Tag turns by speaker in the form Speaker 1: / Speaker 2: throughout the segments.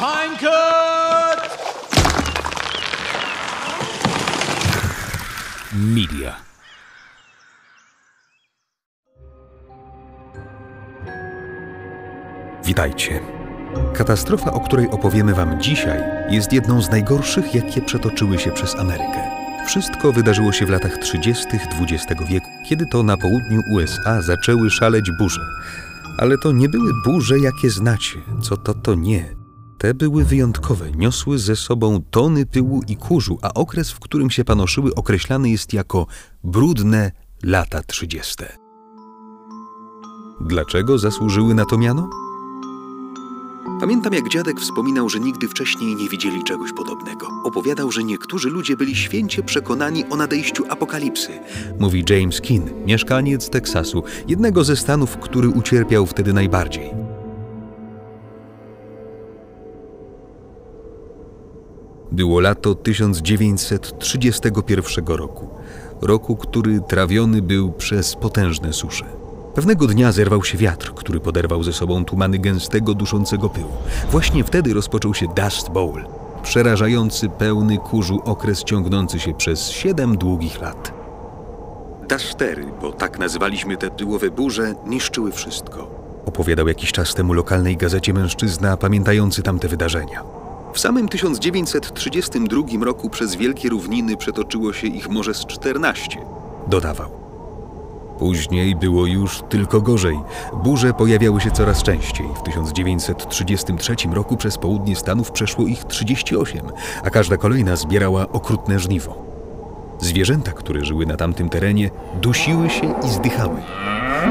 Speaker 1: Pinecut!
Speaker 2: Media. Witajcie. Katastrofa, o której opowiemy Wam dzisiaj, jest jedną z najgorszych, jakie przetoczyły się przez Amerykę. Wszystko wydarzyło się w latach 30. XX wieku, kiedy to na południu USA zaczęły szaleć burze. Ale to nie były burze, jakie znacie. Co to, to nie. Te były wyjątkowe, niosły ze sobą tony pyłu i kurzu, a okres, w którym się panoszyły, określany jest jako brudne lata 30. Dlaczego zasłużyły na to miano? Pamiętam, jak dziadek wspominał, że nigdy wcześniej nie widzieli czegoś podobnego. Opowiadał, że niektórzy ludzie byli święcie przekonani o nadejściu apokalipsy. Mówi James Keane, mieszkaniec Teksasu, jednego ze stanów, który ucierpiał wtedy najbardziej. Było lato 1931 roku, roku, który trawiony był przez potężne susze. Pewnego dnia zerwał się wiatr, który poderwał ze sobą tumany gęstego, duszącego pyłu. Właśnie wtedy rozpoczął się Dust Bowl, przerażający, pełny kurzu okres ciągnący się przez siedem długich lat. Dasztery, bo tak nazywaliśmy te pyłowe burze, niszczyły wszystko. Opowiadał jakiś czas temu lokalnej gazecie mężczyzna pamiętający tamte wydarzenia. W samym 1932 roku przez wielkie równiny przetoczyło się ich może z 14. Dodawał. Później było już tylko gorzej. Burze pojawiały się coraz częściej. W 1933 roku przez południe Stanów przeszło ich 38, a każda kolejna zbierała okrutne żniwo. Zwierzęta, które żyły na tamtym terenie, dusiły się i zdychały.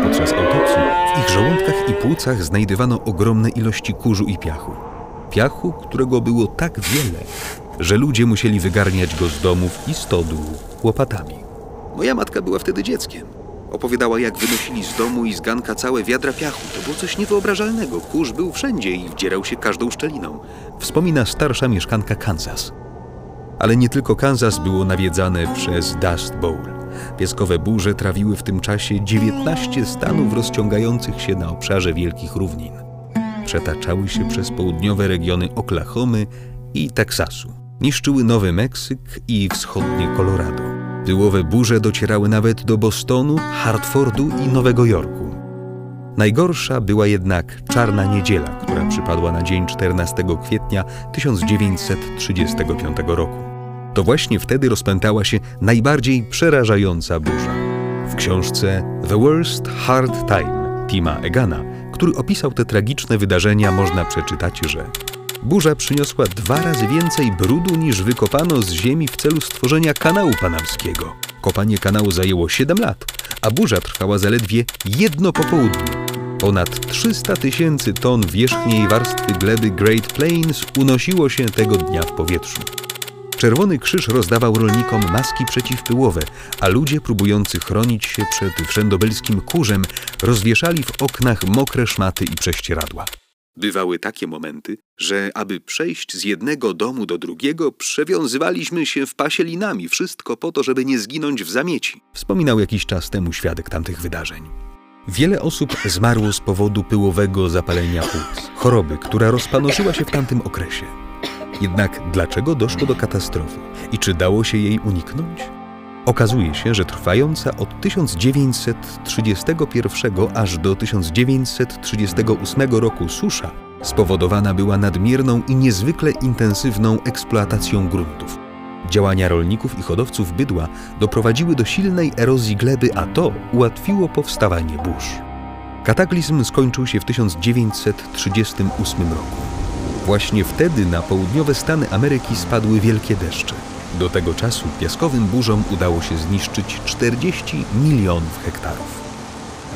Speaker 2: Podczas autopsji w ich żołądkach i płucach znajdywano ogromne ilości kurzu i piachu. Piachu, którego było tak wiele, że ludzie musieli wygarniać go z domów i stodół łopatami. Moja matka była wtedy dzieckiem. Opowiadała, jak wynosili z domu i z ganka całe wiadra piachu. To było coś niewyobrażalnego. Kurz był wszędzie i wdzierał się każdą szczeliną. Wspomina starsza mieszkanka Kansas. Ale nie tylko Kansas było nawiedzane przez Dust Bowl. Pieskowe burze trawiły w tym czasie 19 stanów rozciągających się na obszarze wielkich równin. Przetaczały się przez południowe regiony Oklahomy i Teksasu. Niszczyły Nowy Meksyk i wschodnie Colorado. Pyłowe burze docierały nawet do Bostonu, Hartfordu i Nowego Jorku. Najgorsza była jednak Czarna Niedziela, która przypadła na dzień 14 kwietnia 1935 roku. To właśnie wtedy rozpętała się najbardziej przerażająca burza. W książce The Worst Hard Time Tima Egana, który opisał te tragiczne wydarzenia, można przeczytać, że burza przyniosła dwa razy więcej brudu niż wykopano z ziemi w celu stworzenia kanału panamskiego. Kopanie kanału zajęło 7 lat, a burza trwała zaledwie jedno popołudnie. Ponad 300 tysięcy ton wierzchniej warstwy gleby Great Plains unosiło się tego dnia w powietrzu. Czerwony Krzyż rozdawał rolnikom maski przeciwpyłowe, a ludzie próbujący chronić się przed wszędobelskim kurzem rozwieszali w oknach mokre szmaty i prześcieradła. Bywały takie momenty, że aby przejść z jednego domu do drugiego, przewiązywaliśmy się w pasie linami, wszystko po to, żeby nie zginąć w zamieci. Wspominał jakiś czas temu świadek tamtych wydarzeń. Wiele osób zmarło z powodu pyłowego zapalenia płuc, choroby, która rozpanoszyła się w tamtym okresie. Jednak dlaczego doszło do katastrofy i czy dało się jej uniknąć? Okazuje się, że trwająca od 1931 aż do 1938 roku susza spowodowana była nadmierną i niezwykle intensywną eksploatacją gruntów. Działania rolników i hodowców bydła doprowadziły do silnej erozji gleby, a to ułatwiło powstawanie burz. Kataklizm skończył się w 1938 roku. Właśnie wtedy na południowe Stany Ameryki spadły wielkie deszcze. Do tego czasu piaskowym burzom udało się zniszczyć 40 milionów hektarów.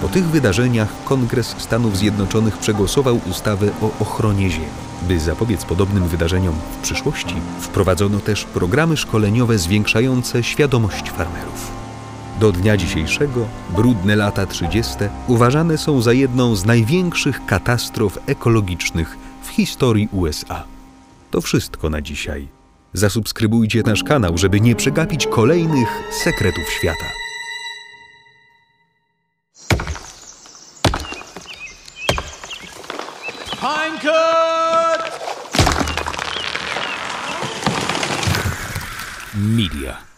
Speaker 2: Po tych wydarzeniach Kongres Stanów Zjednoczonych przegłosował ustawę o ochronie ziemi. By zapobiec podobnym wydarzeniom w przyszłości, wprowadzono też programy szkoleniowe zwiększające świadomość farmerów. Do dnia dzisiejszego brudne lata 30. uważane są za jedną z największych katastrof ekologicznych historii USA. To wszystko na dzisiaj. Zasubskrybujcie nasz kanał, żeby nie przegapić kolejnych sekretów świata.
Speaker 1: Pinecut! Media.